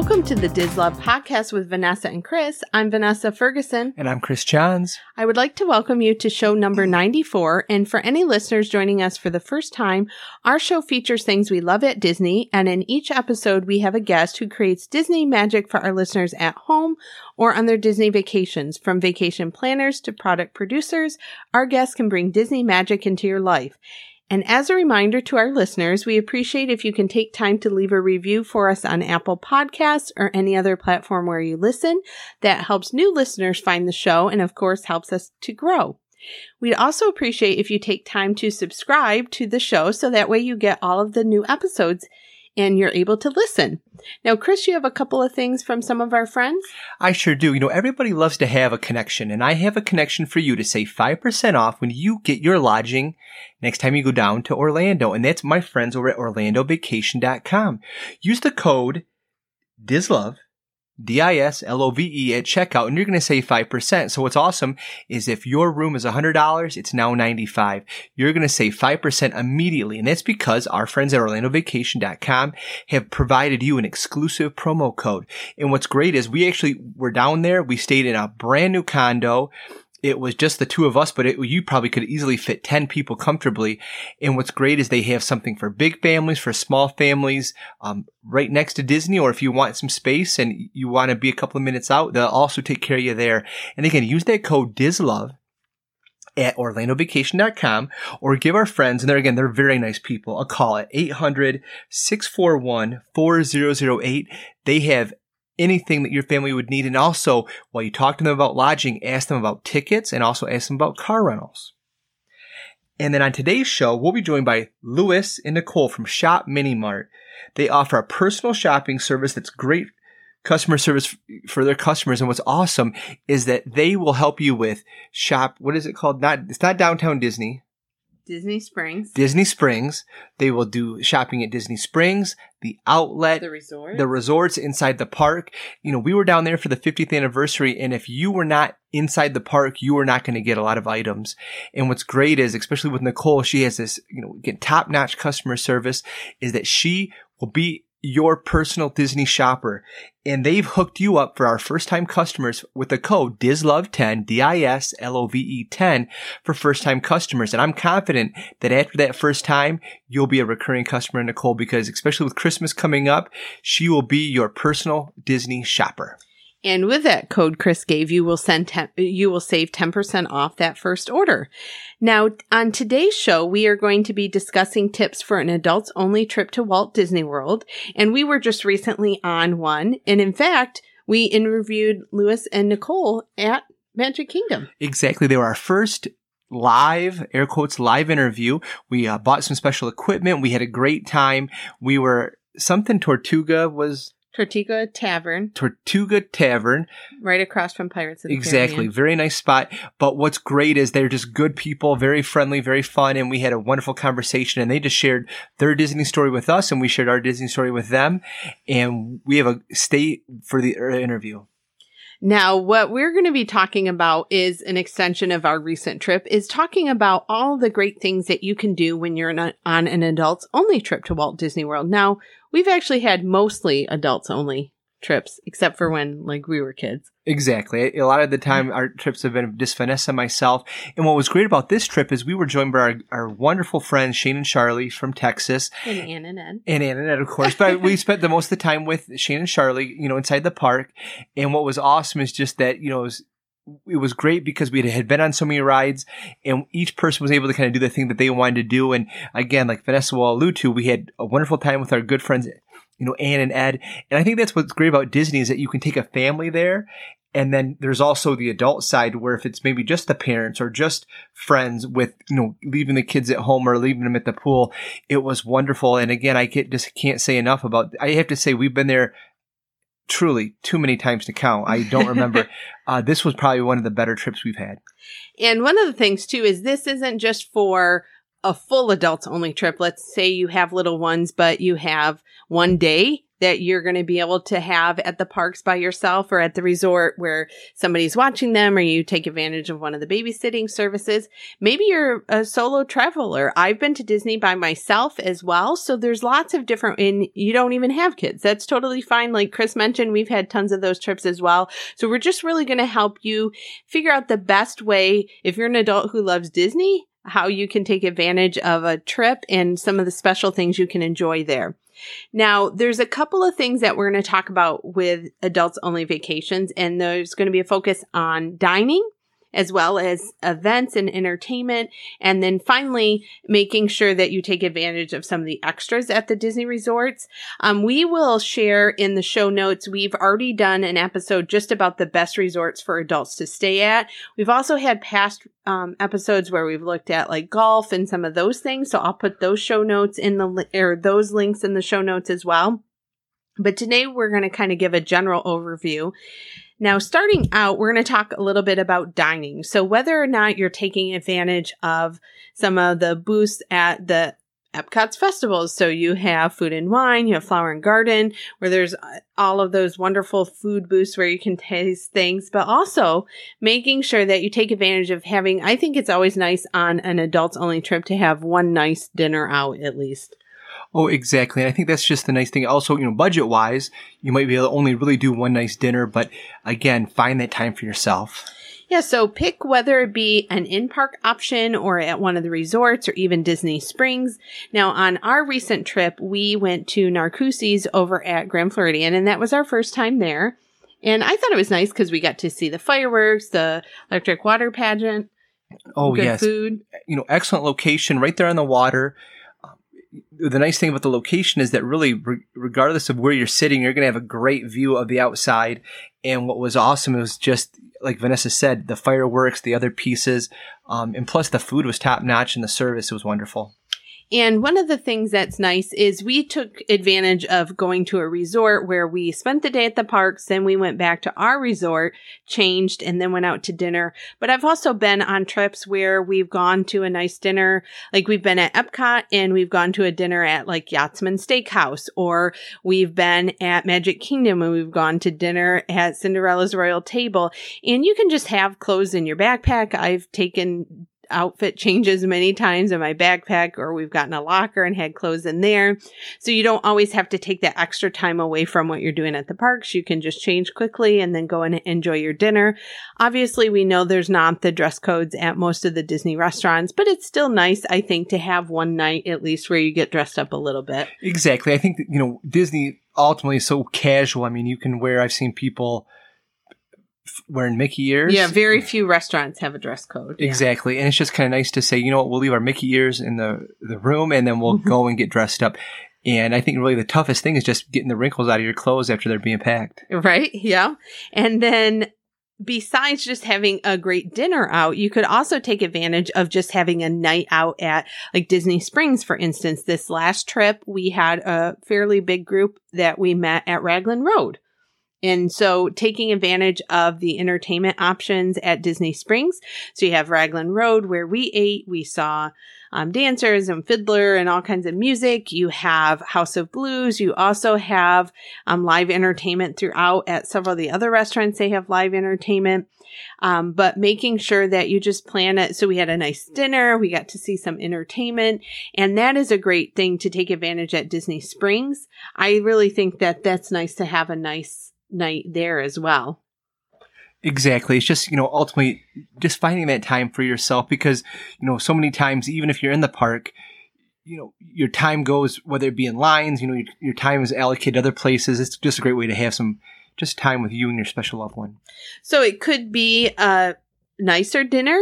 Welcome to the Dis Love podcast with Vanessa and Chris. I'm Vanessa Ferguson. And I'm Chris Johns. I would like to welcome you to show number 94. And for any listeners joining us for the first time, our show features things we love at Disney. And in each episode, we have a guest who creates Disney magic for our listeners at home or on their Disney vacations. From vacation planners to product producers, our guests can bring Disney magic into your life. And as a reminder to our listeners, we appreciate if you can take time to leave a review for us on Apple Podcasts or any other platform where you listen. That helps new listeners find the show and of course helps us to grow. We'd also appreciate if you take time to subscribe to the show so that way you get all of the new episodes and you're able to listen. Now, Chris, you have a couple of things from some of our friends? I sure do. You know, everybody loves to have a connection, and I have a connection for you to save 5% off when you get your lodging next time you go down to Orlando. And that's my friends over at OrlandoVacation.com. Use the code DISLOVE D-I-S-L-O-V-E at checkout and you're going to save 5%. So what's awesome is if your room is $100, it's now 95. You're going to save 5% immediately. And that's because our friends at OrlandoVacation.com have provided you an exclusive promo code. And what's great is we actually were down there. We stayed in a brand new condo it was just the two of us, but it, you probably could easily fit 10 people comfortably. And what's great is they have something for big families, for small families, um, right next to Disney. Or if you want some space and you want to be a couple of minutes out, they'll also take care of you there. And again, use that code DISLOVE at orlandovacation.com or give our friends, and they're again, they're very nice people, a call at 800 641 4008. They have anything that your family would need. And also, while you talk to them about lodging, ask them about tickets and also ask them about car rentals. And then on today's show, we'll be joined by Lewis and Nicole from Shop Minnie Mart. They offer a personal shopping service that's great customer service for their customers. And what's awesome is that they will help you with shop. What is it called? Not, it's not downtown Disney. Disney Springs. Disney Springs. They will do shopping at Disney Springs, the outlet, the resort, the resorts inside the park. You know, we were down there for the 50th anniversary, and if you were not inside the park, you were not going to get a lot of items. And what's great is, especially with Nicole, she has this, you know, get top notch customer service, is that she will be your personal Disney shopper. And they've hooked you up for our first time customers with the code DISLOVE10, D-I-S-L-O-V-E 10 for first time customers. And I'm confident that after that first time, you'll be a recurring customer, Nicole, because especially with Christmas coming up, she will be your personal Disney shopper. And with that code Chris gave you will send ten, you will save 10% off that first order. Now, on today's show, we are going to be discussing tips for an adults only trip to Walt Disney World. And we were just recently on one. And in fact, we interviewed Lewis and Nicole at Magic Kingdom. Exactly. They were our first live, air quotes, live interview. We uh, bought some special equipment. We had a great time. We were something Tortuga was Tortuga Tavern. Tortuga Tavern. Right across from Pirates of the Exactly. Caribbean. Very nice spot. But what's great is they're just good people, very friendly, very fun, and we had a wonderful conversation and they just shared their Disney story with us and we shared our Disney story with them. And we have a stay for the uh, interview. Now, what we're going to be talking about is an extension of our recent trip is talking about all the great things that you can do when you're on an adults only trip to Walt Disney World. Now, we've actually had mostly adults only trips, except for when like we were kids. Exactly. A lot of the time, our trips have been just Vanessa myself. And what was great about this trip is we were joined by our, our wonderful friends Shane and Charlie from Texas, And Ann and Ed. and Ann and Ed, of course. But we spent the most of the time with Shane and Charlie, you know, inside the park. And what was awesome is just that, you know, it was, it was great because we had been on so many rides and each person was able to kind of do the thing that they wanted to do. And again, like Vanessa will allude to, we had a wonderful time with our good friends, you know, Anne and Ed. And I think that's what's great about Disney is that you can take a family there. And then there's also the adult side where if it's maybe just the parents or just friends with, you know, leaving the kids at home or leaving them at the pool, it was wonderful. And again, I get, just can't say enough about, I have to say we've been there truly too many times to count. I don't remember. uh, this was probably one of the better trips we've had. And one of the things too is this isn't just for a full adults only trip. Let's say you have little ones, but you have one day that you're going to be able to have at the parks by yourself or at the resort where somebody's watching them or you take advantage of one of the babysitting services. Maybe you're a solo traveler. I've been to Disney by myself as well. So there's lots of different, and you don't even have kids. That's totally fine. Like Chris mentioned, we've had tons of those trips as well. So we're just really going to help you figure out the best way if you're an adult who loves Disney, how you can take advantage of a trip and some of the special things you can enjoy there. Now, there's a couple of things that we're going to talk about with adults only vacations, and there's going to be a focus on dining as well as events and entertainment. And then finally, making sure that you take advantage of some of the extras at the Disney resorts. Um, we will share in the show notes. We've already done an episode just about the best resorts for adults to stay at. We've also had past um, episodes where we've looked at like golf and some of those things. So I'll put those show notes in the, or those links in the show notes as well. But today we're going to kind of give a general overview. Now, starting out, we're going to talk a little bit about dining. So, whether or not you're taking advantage of some of the booths at the Epcot's festivals. So you have food and wine, you have flower and garden, where there's uh, all of those wonderful food booths where you can taste things, but also making sure that you take advantage of having, I think it's always nice on an adults only trip to have one nice dinner out at least. Oh, exactly. And I think that's just the nice thing. Also, you know, budget wise, you might be able to only really do one nice dinner, but again, find that time for yourself. Yeah, so pick whether it be an in park option or at one of the resorts or even Disney Springs. Now, on our recent trip, we went to Narcoossee's over at Grand Floridian, and that was our first time there. And I thought it was nice because we got to see the fireworks, the electric water pageant. Oh, yes. Food. You know, excellent location right there on the water the nice thing about the location is that really, re- regardless of where you're sitting, you're going to have a great view of the outside. And what was awesome was just like Vanessa said, the fireworks, the other pieces, um, and plus the food was top notch and the service was wonderful. And one of the things that's nice is we took advantage of going to a resort where we spent the day at the parks, then we went back to our resort, changed, and then went out to dinner. But I've also been on trips where we've gone to a nice dinner, like we've been at Epcot and we've gone to a dinner at like Yachtsman Steakhouse, or we've been at Magic Kingdom and we've gone to dinner at Cinderella's Royal Table. And you can just have clothes in your backpack. I've taken outfit changes many times in my backpack or we've gotten a locker and had clothes in there. So you don't always have to take that extra time away from what you're doing at the parks. You can just change quickly and then go and enjoy your dinner. Obviously, we know there's not the dress codes at most of the Disney restaurants, but it's still nice, I think, to have one night at least where you get dressed up a little bit. Exactly. I think that, you know, Disney ultimately is so casual. I mean, you can wear, I've seen people wearing Mickey ears. Yeah, very few restaurants have a dress code. Yeah. Exactly. And it's just kind of nice to say, you know what, we'll leave our Mickey ears in the, the room and then we'll mm-hmm. go and get dressed up. And I think really the toughest thing is just getting the wrinkles out of your clothes after they're being packed. Right. Yeah. And then besides just having a great dinner out, you could also take advantage of just having a night out at like Disney Springs, for instance. This last trip, we had a fairly big group that we met at Raglan Road. And so taking advantage of the entertainment options at Disney Springs. So you have Raglan Road where we ate, we saw um, dancers and fiddler and all kinds of music. You have House of Blues. You also have um, live entertainment throughout at several of the other restaurants. They have live entertainment. Um, but making sure that you just plan it. So we had a nice dinner. We got to see some entertainment and that is a great thing to take advantage at Disney Springs. I really think that that's nice to have a nice night there as well. Exactly. It's just, you know, ultimately just finding that time for yourself because, you know, so many times, even if you're in the park, you know, your time goes, whether it be in lines, you know, your, your time is allocated other places. It's just a great way to have some just time with you and your special loved one. So it could be a nicer dinner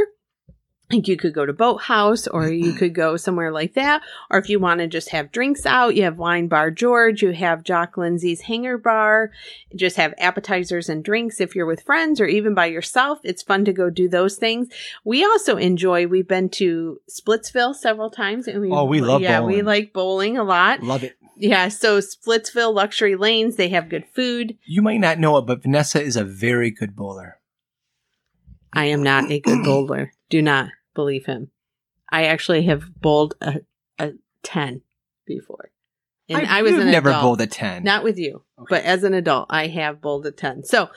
like you could go to Boathouse or mm-hmm. you could go somewhere like that. Or if you want to just have drinks out, you have Wine Bar George, you have Jock Lindsay's Hangar Bar, just have appetizers and drinks if you're with friends or even by yourself. It's fun to go do those things. We also enjoy, we've been to Splitsville several times. And we, oh, we love Yeah, bowling. we like bowling a lot. Love it. Yeah, so Splitsville Luxury Lanes, they have good food. You might not know it, but Vanessa is a very good bowler. I am not a good bowler. Do not believe him. I actually have bowled a, a 10 before. And I, I, was an never adult. bowled a 10. Not with you, but as an adult, I have bowled a 10. So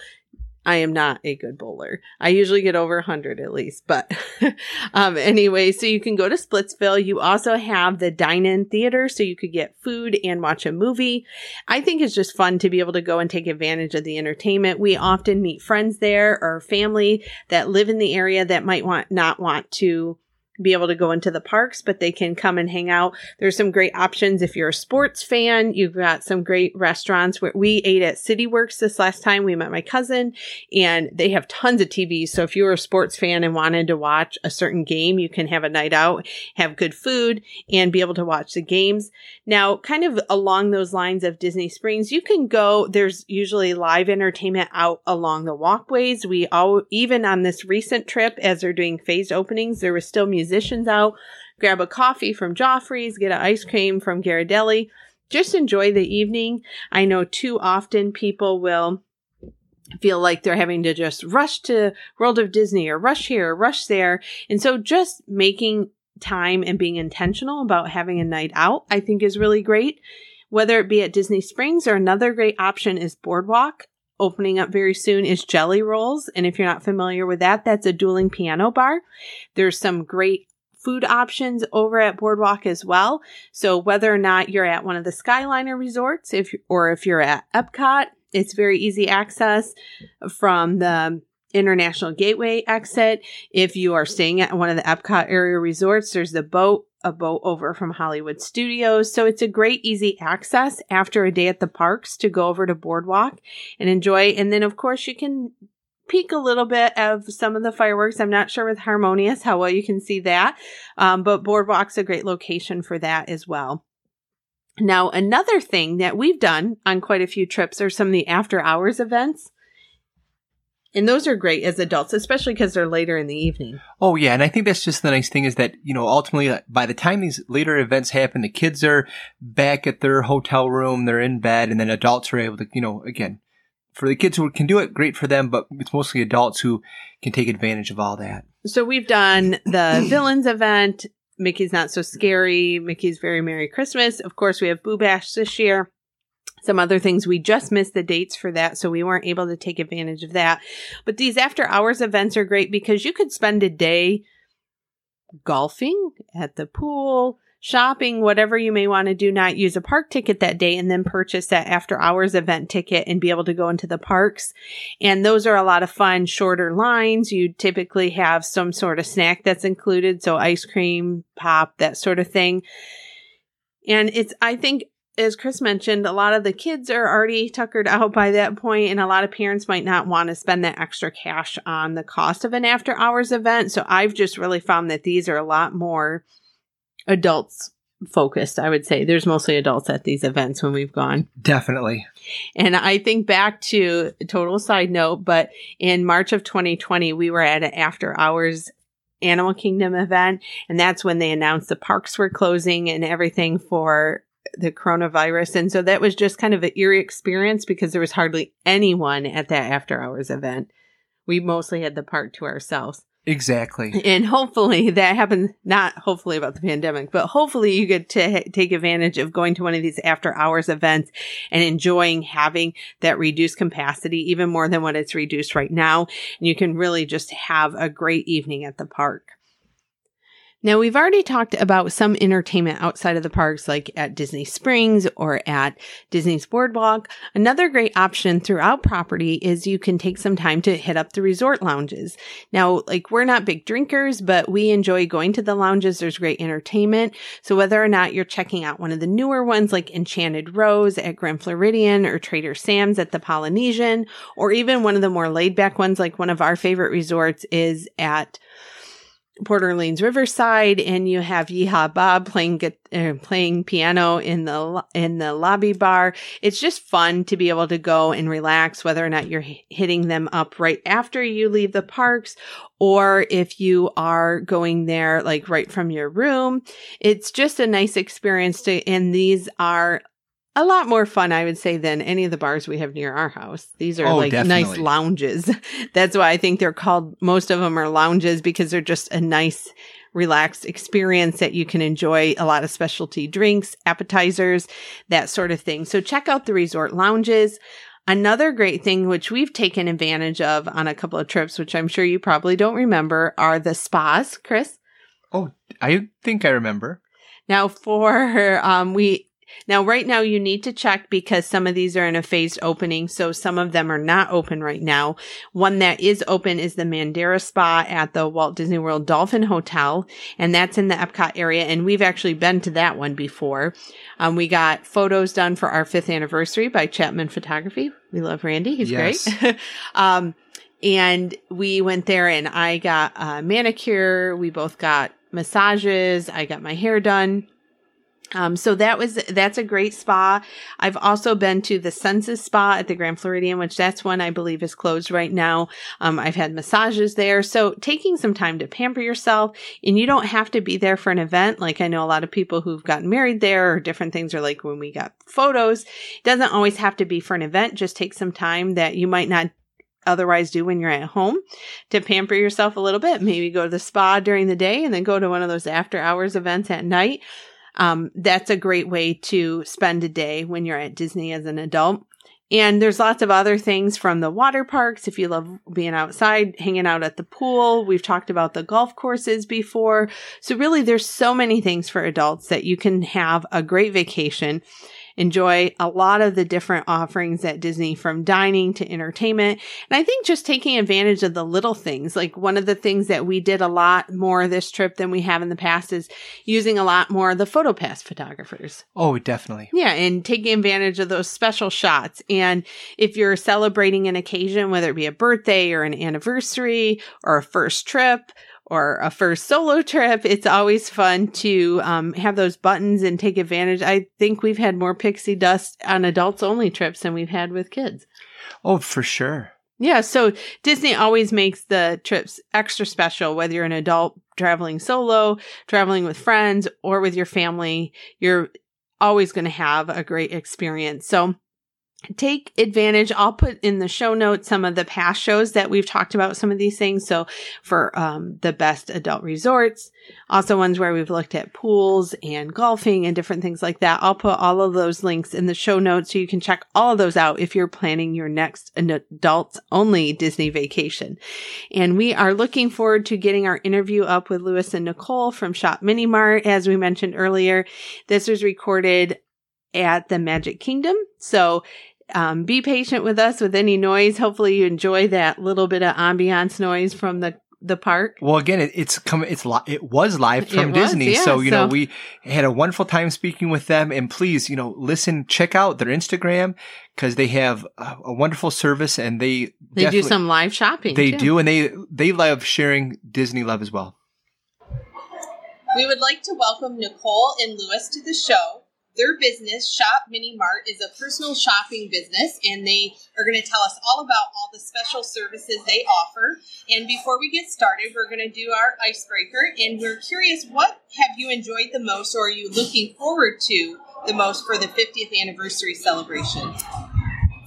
I am not a good bowler. I usually get over 100 at least. But um, anyway, so you can go to Splitsville. You also have the dine in theater, so you could get food and watch a movie. I think it's just fun to be able to go and take advantage of the entertainment. We often meet friends there or family that live in the area that might want not want to be able to go into the parks, but they can come and hang out. There's some great options if you're a sports fan. You've got some great restaurants where we ate at City Works this last time. We met my cousin and they have tons of TVs. So if you're a sports fan and wanted to watch a certain game, you can have a night out, have good food and be able to watch the games. Now, kind of along those lines of Disney Springs, you can go, there's usually live entertainment out along the walkways. We all, even on this recent trip, as they're doing phased openings, there was still musicians out. Grab a coffee from Joffrey's, get an ice cream from Ghirardelli. Just enjoy the evening. I know too often people will feel like they're having to just rush to World of Disney or rush here or rush there. And so just making time and being intentional about having a night out, I think is really great. Whether it be at Disney Springs or another great option is Boardwalk. Opening up very soon is Jelly Rolls. And if you're not familiar with that, that's a dueling piano bar. There's some great food options over at Boardwalk as well. So whether or not you're at one of the Skyliner resorts, if or if you're at Epcot, it's very easy access from the International Gateway exit. If you are staying at one of the Epcot area resorts, there's the boat, a boat over from Hollywood Studios. So it's a great easy access after a day at the parks to go over to Boardwalk and enjoy. And then of course you can peek a little bit of some of the fireworks. I'm not sure with Harmonious how well you can see that, um, but Boardwalk's a great location for that as well. Now, another thing that we've done on quite a few trips are some of the after hours events. And those are great as adults, especially because they're later in the evening. Oh yeah, and I think that's just the nice thing is that you know ultimately uh, by the time these later events happen, the kids are back at their hotel room, they're in bed, and then adults are able to you know again for the kids who can do it, great for them, but it's mostly adults who can take advantage of all that. So we've done the villains event. Mickey's not so scary. Mickey's very Merry Christmas. Of course, we have Boo Bash this year. Some other things we just missed the dates for that, so we weren't able to take advantage of that. But these after hours events are great because you could spend a day golfing at the pool, shopping, whatever you may want to do, not use a park ticket that day and then purchase that after hours event ticket and be able to go into the parks. And those are a lot of fun, shorter lines. You typically have some sort of snack that's included. So ice cream, pop, that sort of thing. And it's, I think, as Chris mentioned, a lot of the kids are already tuckered out by that point, and a lot of parents might not want to spend that extra cash on the cost of an after hours event. So I've just really found that these are a lot more adults focused, I would say. There's mostly adults at these events when we've gone. Definitely. And I think back to total side note, but in March of 2020, we were at an after hours Animal Kingdom event, and that's when they announced the parks were closing and everything for the coronavirus. And so that was just kind of an eerie experience because there was hardly anyone at that after hours event. We mostly had the park to ourselves. Exactly. And hopefully that happens, not hopefully about the pandemic, but hopefully you get to ha- take advantage of going to one of these after hours events and enjoying having that reduced capacity, even more than what it's reduced right now. And you can really just have a great evening at the park. Now, we've already talked about some entertainment outside of the parks, like at Disney Springs or at Disney's Boardwalk. Another great option throughout property is you can take some time to hit up the resort lounges. Now, like we're not big drinkers, but we enjoy going to the lounges. There's great entertainment. So whether or not you're checking out one of the newer ones like Enchanted Rose at Grand Floridian or Trader Sam's at the Polynesian, or even one of the more laid back ones like one of our favorite resorts is at Port Orleans Riverside, and you have Yeehaw Bob playing uh, playing piano in the in the lobby bar. It's just fun to be able to go and relax, whether or not you're hitting them up right after you leave the parks, or if you are going there like right from your room. It's just a nice experience to. And these are a lot more fun, I would say, than any of the bars we have near our house. These are Oh, like nice lounges. That's why I think they're called, most of them are lounges because they're just a nice, relaxed experience that you can enjoy a lot of specialty drinks, appetizers, that sort of thing. So check out the resort lounges. Another great thing, which we've taken advantage of on a couple of trips, which I'm sure you probably don't remember, are the spas, Chris. Oh, I think I remember. Now for um we now right now you need to check because some of these are in a phased opening, so some of them are not open right now. One that is open is the Mandara Spa at the Walt Disney World Dolphin Hotel, and that's in the Epcot area. And we've actually been to that one before. Um, we got photos done for our fifth anniversary by Chapman Photography. We love Randy; he's Yes. great. um, and we went there, and I got a manicure. We both got massages. I got my hair done. Um, so that was that's a great spa. I've also been to the Senses Spa at the Grand Floridian, which that's one I believe is closed right now. Um, I've had massages there. So taking some time to pamper yourself, and you don't have to be there for an event. Like I know a lot of people who've gotten married there, or different things are like when we got photos. It doesn't always have to be for an event. Just take some time that you might not otherwise do when you're at home to pamper yourself a little bit. Maybe go to the spa during the day and then go to one of those after hours events at night. Um, that's a great way to spend a day when you're at Disney as an adult. And there's lots of other things from the water parks. If you love being outside, hanging out at the pool, we've talked about the golf courses before. So really, there's so many things for adults that you can have a great vacation enjoy a lot of the different offerings at Disney from dining to entertainment. And I think just taking advantage of the little things, like one of the things that we did a lot more this trip than we have in the past is using a lot more of the PhotoPass photographers. Oh, definitely. Yeah, and taking advantage of those special shots. And if you're celebrating an occasion, whether it be a birthday or an anniversary or a first trip or a first solo trip, it's always fun to um, have those buttons and take advantage. I think we've had more pixie dust on adults only trips than we've had with kids. Oh, for sure. Yeah, so Disney always makes the trips extra special, whether you're an adult traveling solo, traveling with friends, or with your family. You're always going to have a great experience. So take advantage. I'll put in the show notes some of the past shows that we've talked about some of these things. So for um, the best adult resorts, also ones where we've looked at pools and golfing and different things like that. I'll put all of those links in the show notes so you can check all of those out if you're planning your next adults only Disney vacation. And we are looking forward to getting our interview up with Lewis and Nicole from Shop Minnie Mart. As we mentioned earlier, this was recorded at the Magic Kingdom. So um, be patient with us with any noise. Hopefully you enjoy that little bit of ambiance noise from the, the park. Well, again, it, it's coming. It's li- it was live It from was, Disney, yeah, so you know we had a wonderful time speaking with them. And please, you know, listen, check out their Instagram because they have a, a wonderful service, and they They do some live shopping. They too. do, and they they love sharing Disney love as well. We would like to welcome Nicole and Lewis to the show. Their business, Shop Minnie Mart, is a personal shopping business, and they are going to tell us all about all the special services they offer. And before we get started, we're going to do our icebreaker, and we're curious what have you enjoyed the most, or are you looking forward to the most for the 50th anniversary celebration?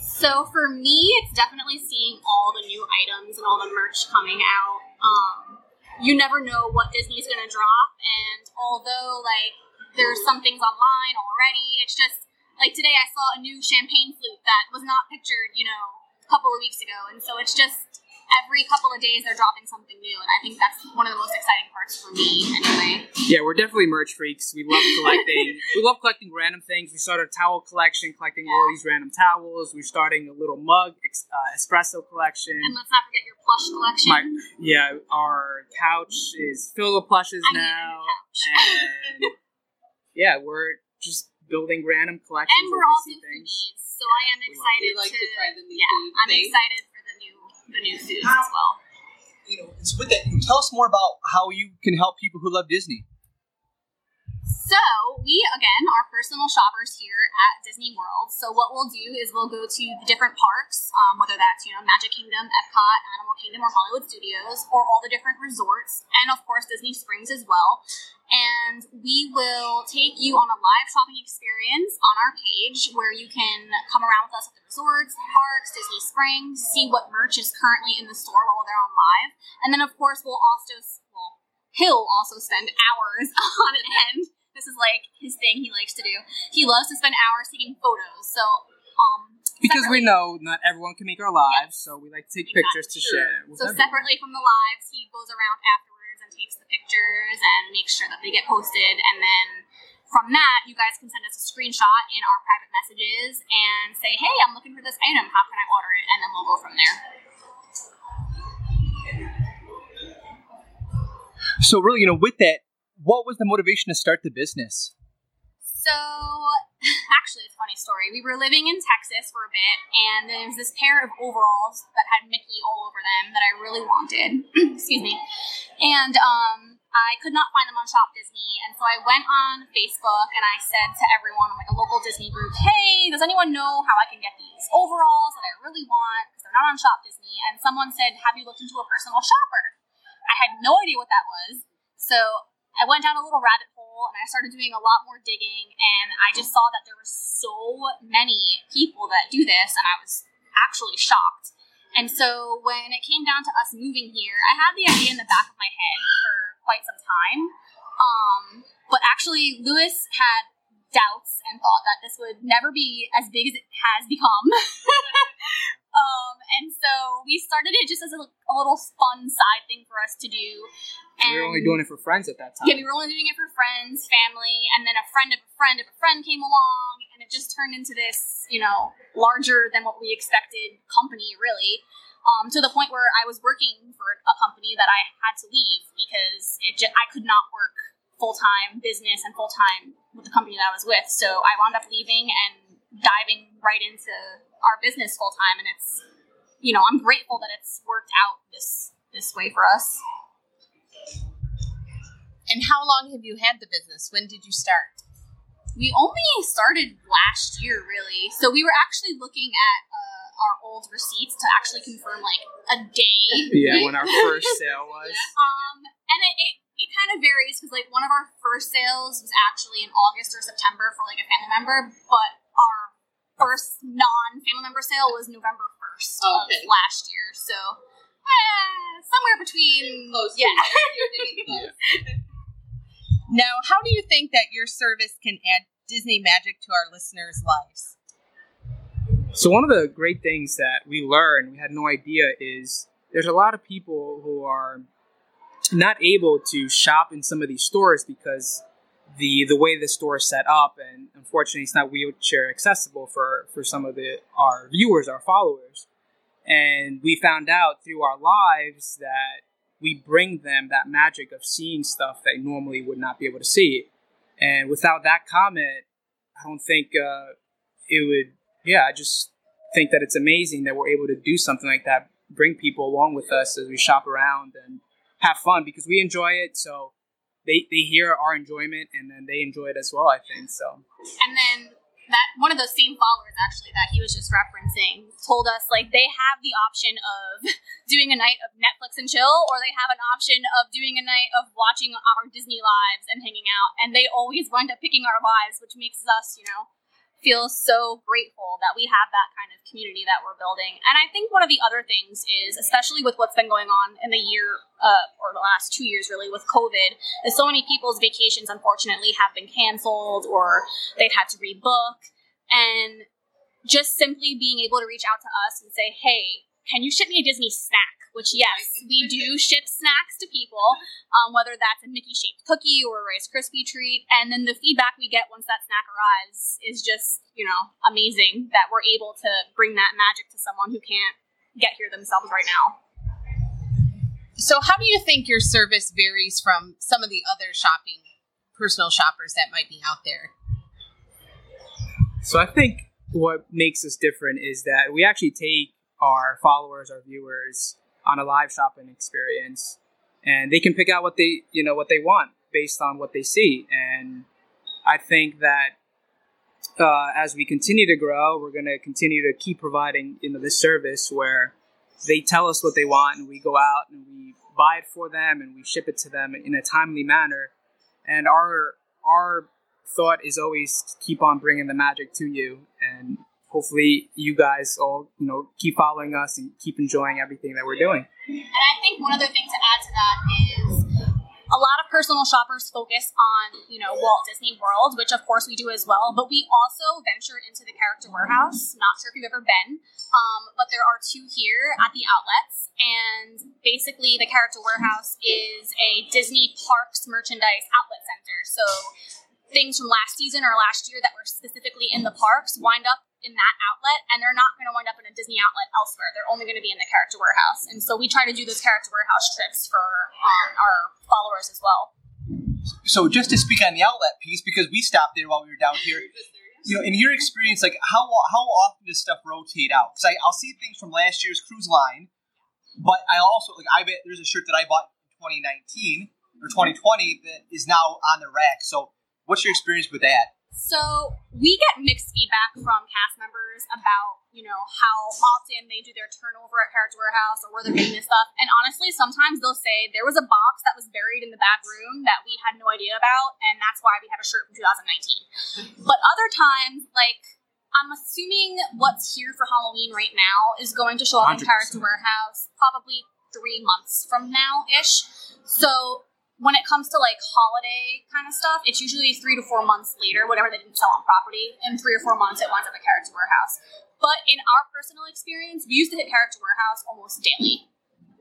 So for me, it's definitely seeing all the new items and all the merch coming out. Um, you never know what Disney's going to drop, and although like there's some things online already, it's just like today I saw a new champagne flute that was not pictured, you know, a couple of weeks ago, and so it's just every couple of days they're dropping something new, and I think that's one of the most exciting parts for me, anyway. Yeah, we're definitely merch freaks. We love collecting. we love collecting random things. We started a towel collection, collecting all these random towels. We're starting a little mug ex- uh, espresso collection. And let's not forget your plush collection. My, yeah, our couch is filled with plushes I need a new now, and yeah, we're just building random collections. and we're as also we things. foodies, so I am excited like to, to try the new yeah, food I'm thing. excited for the new the new foods as well. you know, it's with that. Tell us more about how you can help people who love Disney. So we again are personal shoppers here at Disney World. So what we'll do is we'll go to the different parks, um, whether that's you know Magic Kingdom, Epcot, Animal Kingdom, or Hollywood Studios, or all the different resorts, and of course Disney Springs as well. And we will take you on a live shopping experience on our page where you can come around with us at the resorts, parks, Disney Springs, see what merch is currently in the store while they're on live. And then, of course, we'll also, well, he'll also spend hours on end. This is like his thing he likes to do. He loves to spend hours taking photos. So, um, Because we know not everyone can make our lives, so we like to take pictures to share. With So everyone. separately from the lives, he goes around afterwards and takes the pictures and makes sure that they get posted. And then from that, you guys can send us a screenshot in our private messages and say, "Hey, I'm looking for this item. How can I order it?" And then we'll go from there. So really, you know, with that, what was the motivation to start the business? So, actually, it's a funny story. We were living in Texas for a bit, and there was this pair of overalls that had Mickey all over them that I really wanted. Excuse me. And um, I could not find them on Shop Disney, and so I went on Facebook and I said to everyone, like a local Disney group, "Hey, does anyone know how I can get these overalls that I really want because they're not on Shop Disney?" And someone said, "Have you looked into a personal shopper?" I had no idea what that was, so I went down a little rabbit hole and I started doing a lot more digging and I just saw that there were so many people that do this and I was actually shocked. And so when it came down to us moving here, I had the idea in the back of my head for quite some time. Um, but actually, Lewis had doubts and thought that this would never be as big as it has become. um, and so we started it just as a, a little fun side thing for us to do. And we were only doing it for friends at that time. Yeah, we were only doing it for friends, family, and then a friend of a friend of a friend came along, and it just turned into this, you know, larger than what we expected company, really. Um, to the point where I was working for a company that I had to leave because it just, I could not work full time business and full time with the company that I was with. So I wound up leaving and diving right into our business full time, and it's, you know, I'm grateful that it's worked out this this way for us. And how long have you had the business? When did you start? We only started last year, really. So we were actually looking at uh, our old receipts to actually confirm like a day. Yeah, when our first sale was. Um, and it, it, it kind of varies because like one of our first sales was actually in August or September for like a family member, but our first non-family member sale was November first Okay. of last year. So eh, somewhere between Close to yeah. Close. Now, how do you think that your service can add Disney magic to our listeners' lives? So one of the great things that we learned, we had no idea, is there's a lot of people who are not able to shop in some of these stores because the the way the store is set up, and unfortunately, it's not wheelchair accessible for for some of the our viewers, our followers. And we found out through our lives that we bring them that magic of seeing stuff they normally would not be able to see. And without that comment, I don't think uh, it would. Yeah, I just think that it's amazing that we're able to do something like that, bring people along with us as we shop around and have fun because we enjoy it. So they they hear our enjoyment and then they enjoy it as well. I think so. And then that one of those same followers actually that he was just referencing told us like they have the option of doing a night of Netflix and chill, or they have an option of doing a night of watching our Disney lives and hanging out. And they always wind up picking our lives, which makes us, you know, feel so grateful that we have that kind of community that we're building. And I think one of the other things is, especially with what's been going on in the year uh, or the last two years, really, with COVID, is so many people's vacations unfortunately have been canceled or they've had to rebook. And just simply being able to reach out to us and say, hey, can you ship me a Disney snack? Which, yes, we do ship snacks to people, um, whether that's a Mickey shaped cookie or a Rice Krispie treat. And then the feedback we get once that snack arrives is just, you know, amazing that we're able to bring that magic to someone who can't get here themselves right now. So, how do you think your service varies from some of the other shopping personal shoppers that might be out there? So I think what makes us different is that we actually take our followers, our viewers, on a live shopping experience, and they can pick out what they you know what they want based on what they see. And I think that uh, as we continue to grow, we're going to continue to keep providing you know this service where they tell us what they want and we go out and we buy it for them and we ship it to them in a timely manner. And our our thought is always keep on bringing the magic to you and hopefully you guys all you know keep following us and keep enjoying everything that we're doing. And I think one other thing to add to that is a lot of personal shoppers focus on, you know, Walt Disney World, which of course we do as well, but we also venture into the character warehouse. Not sure if you've ever been, um, but there are two here at the outlets. And basically, the character warehouse is a Disney Parks merchandise outlet center. So things from last season or last year that were specifically in the parks wind up in that outlet and they're not going to wind up in a Disney outlet elsewhere. They're only going to be in the character warehouse. And so we try to do those character warehouse trips for um, our followers as well. So just to speak on the outlet piece, because we stopped there while we were down here, you know, in your experience, like how how often does stuff rotate out? Because I'll see things from last year's cruise line, but I also like I bet there's a shirt that I bought in 2019 or 2020 that is now on the rack. So what's your experience with that? So we get mixed feedback from cast members about, you know, how often they do their turnover at Character Warehouse or where they're getting this stuff. And honestly, sometimes they'll say there was a box that was buried in the back room that we had no idea about, and that's why we have a shirt from 2019. But other times, like I'm assuming what's here for Halloween right now is going to show up in 100%. Character Warehouse probably three months from now ish. So when it comes to like holiday kind of stuff, it's usually three to four months later, whatever they didn't sell on property. In three or four months, it winds up at Character Warehouse. But in our personal experience, we used to hit Character Warehouse almost daily,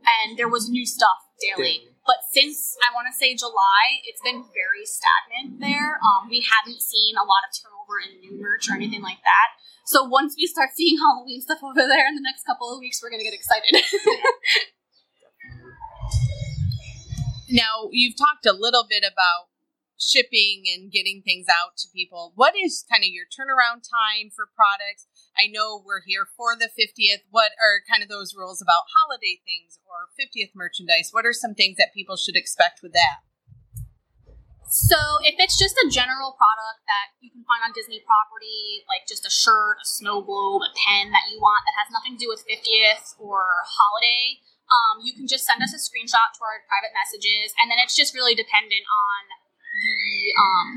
and there was new stuff daily. Daily. But since I want to say July, it's been very stagnant there. Um, we haven't seen a lot of turnover in new merch or anything like that. So once we start seeing Halloween stuff over there in the next couple of weeks, we're gonna get excited. Now, you've talked a little bit about shipping and getting things out to people. What is kind of your turnaround time for products? I know we're here for the 50th. What are kind of those rules about holiday things or 50th merchandise? What are some things that people should expect with that? So if it's just a general product that you can find on Disney property, like just a shirt, a snow globe, a pen that you want that has nothing to do with 50th or holiday, um, you can just send us a screenshot to our private messages, and then it's just really dependent on the um,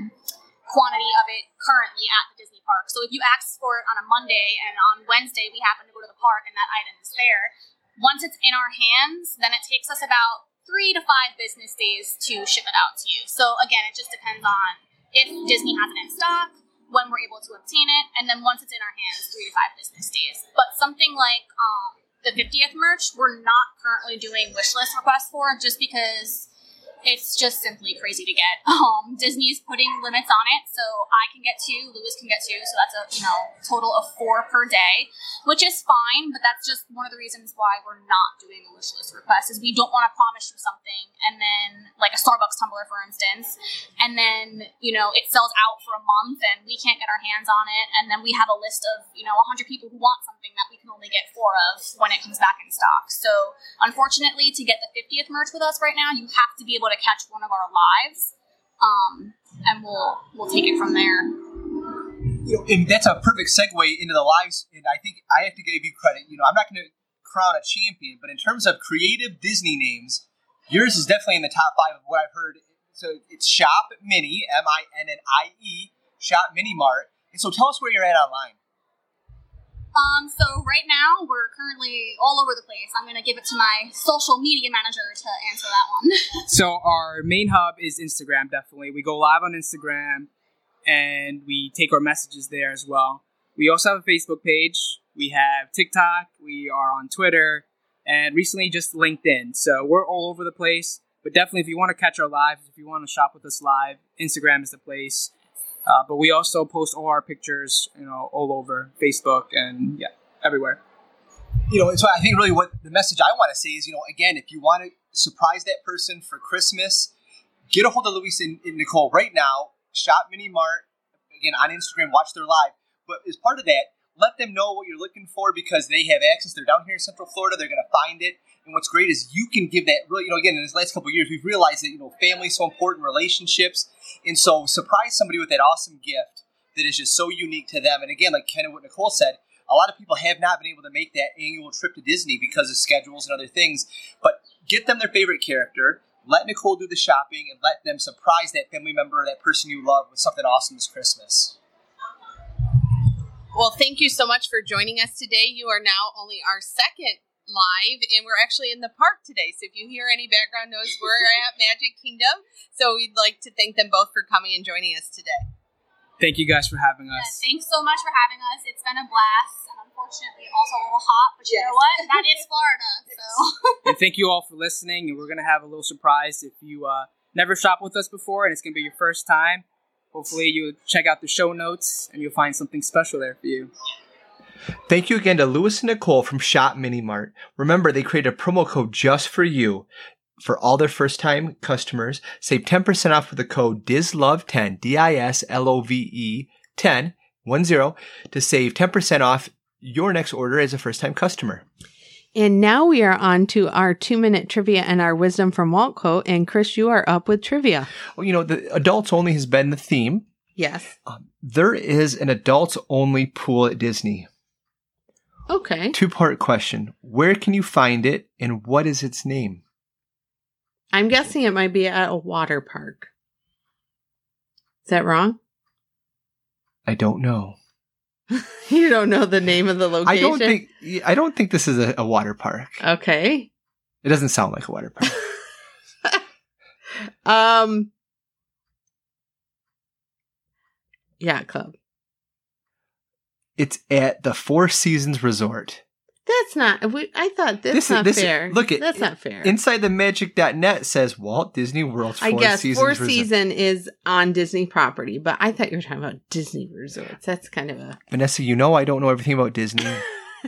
quantity of it currently at the Disney park. So if you ask for it on a Monday and on Wednesday we happen to go to the park and that item is there, once it's in our hands, then it takes us about three to five business days to ship it out to you. So again, it just depends on if Disney has it in stock, when we're able to obtain it, and then once it's in our hands, three to five business days. But something like um, the 50th merch, we're not currently doing wish list requests for just because it's just simply crazy to get. Um, Disney's putting limits on it, so I can get two, Lewis can get two, so that's a you know total of four per day, which is fine. But that's just one of the reasons why we're not doing a wish list request is we don't want to promise you something and then like a Starbucks tumbler, for instance, and then you know it sells out for a month and we can't get our hands on it, and then we have a list of you know 100 people who want something that we can only get four of when it comes back in stock. So unfortunately, to get the 50th merch with us right now, you have to be able to catch one of our lives, um, and we'll we'll take it from there. you know, and that's a perfect segue into the lives. And I think I have to give you credit. You know, I'm not going to crown a champion, but in terms of creative Disney names, yours is definitely in the top five of what I've heard. So it's Shop Minnie, M I N N I E, Shop Minnie Mart. And so tell us where you're at online. Um, so right now we're currently all over the place. I'm gonna give it to my social media manager to answer that one. So our main hub is Instagram. Definitely, we go live on Instagram, and we take our messages there as well. We also have a Facebook page. We have TikTok. We are on Twitter, and recently just LinkedIn. So we're all over the place. But definitely, if you want to catch our lives, if you want to shop with us live, Instagram is the place. Uh, but we also post all our pictures, you know, all over Facebook and yeah, everywhere. You know, so I think really what the message I want to say is, you know, again, if you want to surprise that person for Christmas, get a hold of Lewis and, and Nicole right now. Shop Minnie Mart again on Instagram. Watch their live. But as part of that, let them know what you're looking for because they have access. They're down here in Central Florida. They're going to find it. And what's great is you can give that really, you know, again, in these last couple of years, we've realized that, you know, family's so important, relationships. And so surprise somebody with that awesome gift that is just so unique to them. And again, like Ken and what Nicole said, a lot of people have not been able to make that annual trip to Disney because of schedules and other things. But get them their favorite character. Let Nicole do the shopping and let them surprise that family member, that person you love, with something awesome this Christmas. Well, thank you so much for joining us today. You are now only our second live and we're actually in the park today. So if you hear any background noise, we're at Magic Kingdom. So we'd like to thank them both for coming and joining us today. Thank you guys for having Yeah, us. thanks so much for having us. It's been a blast. And unfortunately, also a little hot, but you Yes. know what? That is Florida. So and thank you all for listening. And we're going to have a little surprise if you uh, never shop with us before and it's going to be your first time. Hopefully, you'll check out the show notes and you'll find something special there for you. Thank you again to Lewis and Nicole from Shop Minnie Mart. Remember, they created a promo code just for you. For all their first time customers, save 10% off with the code DISLOVE10, D-I-S-L-O-V-E 10, 1 0, to save 10% off your next order as a first time customer. And now we are on to our two minute trivia and our wisdom from Walt quote. And Chris, you are up with trivia. Well, you know, the adults only has been the theme. Yes. Um, there is an adults only pool at Disney. Okay. Two part question. Where can you find it and what is its name? I'm guessing it might be at a water park. Is that wrong? I don't know. You don't know the name of the location? I don't think I don't think this is a, a water park. Okay. It doesn't sound like a water park. Um. Yacht Club. it's at the Four Seasons Resort. That's not. We, I thought that's This is- not this is- fair. look at- that's not fair. Inside the magic.net says Walt Disney World's Four I guess Seasons Four Resort. Season is on Disney property, but I thought you were talking about Disney resorts. That's kind of a Vanessa, you know I don't know everything about Disney.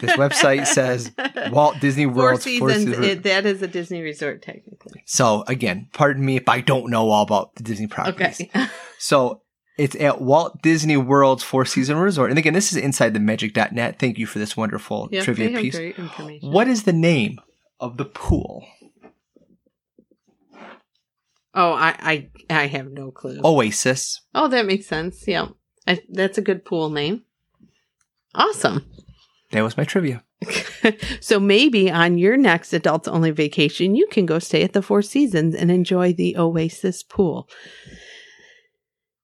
This website says Walt Disney Four Seasons. Four Seasons. it, that is a Disney resort, technically. so again, pardon me if I don't know all about the Disney properties. Okay. So it's at Walt Disney World's Four Season Resort. And again, this is inside the magic.net. Thank you for this wonderful yeah, trivia piece. great information. What is the name of the pool? Oh, I, I, I have no clue. Oasis. Oh, that makes sense. Yeah, I, that's a good pool name. Awesome. That was my trivia. so maybe on your next adults only vacation, you can go stay at the Four Seasons and enjoy the Oasis pool.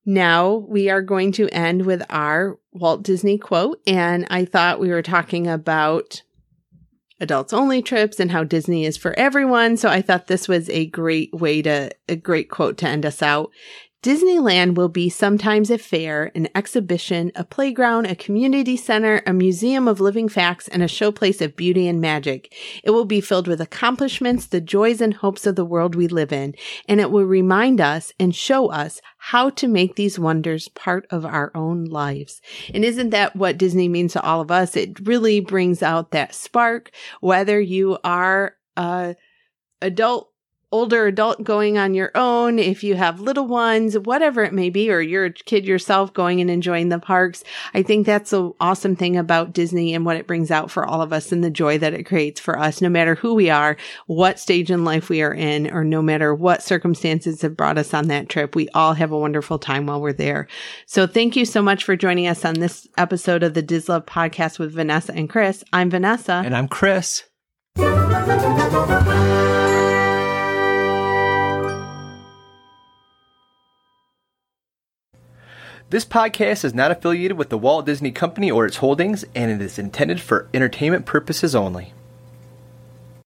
Now we are going to end with our Walt Disney quote. And I thought we were talking about adults only trips and how Disney is for everyone. So I thought this was a great way to, a great quote to end us out. Disneyland will be sometimes a fair, an exhibition, a playground, a community center, a museum of living facts, and a showplace of beauty and magic. It will be filled with accomplishments, the joys and hopes of the world we live in, and it will remind us and show us how to make these wonders part of our own lives. And isn't that what Disney means to all of us? It really brings out that spark, whether you are a adult older adult going on your own, if you have little ones, whatever it may be, or you're a kid yourself going and enjoying the parks. I think that's an awesome thing about Disney and what it brings out for all of us and the joy that it creates for us, no matter who we are, what stage in life we are in, or no matter what circumstances have brought us on that trip. We all have a wonderful time while we're there. So thank you so much for joining us on this episode of the Dis Love podcast with Vanessa and Chris. I'm Vanessa. And I'm Chris. This podcast is not affiliated with the Walt Disney Company or its holdings, and it is intended for entertainment purposes only.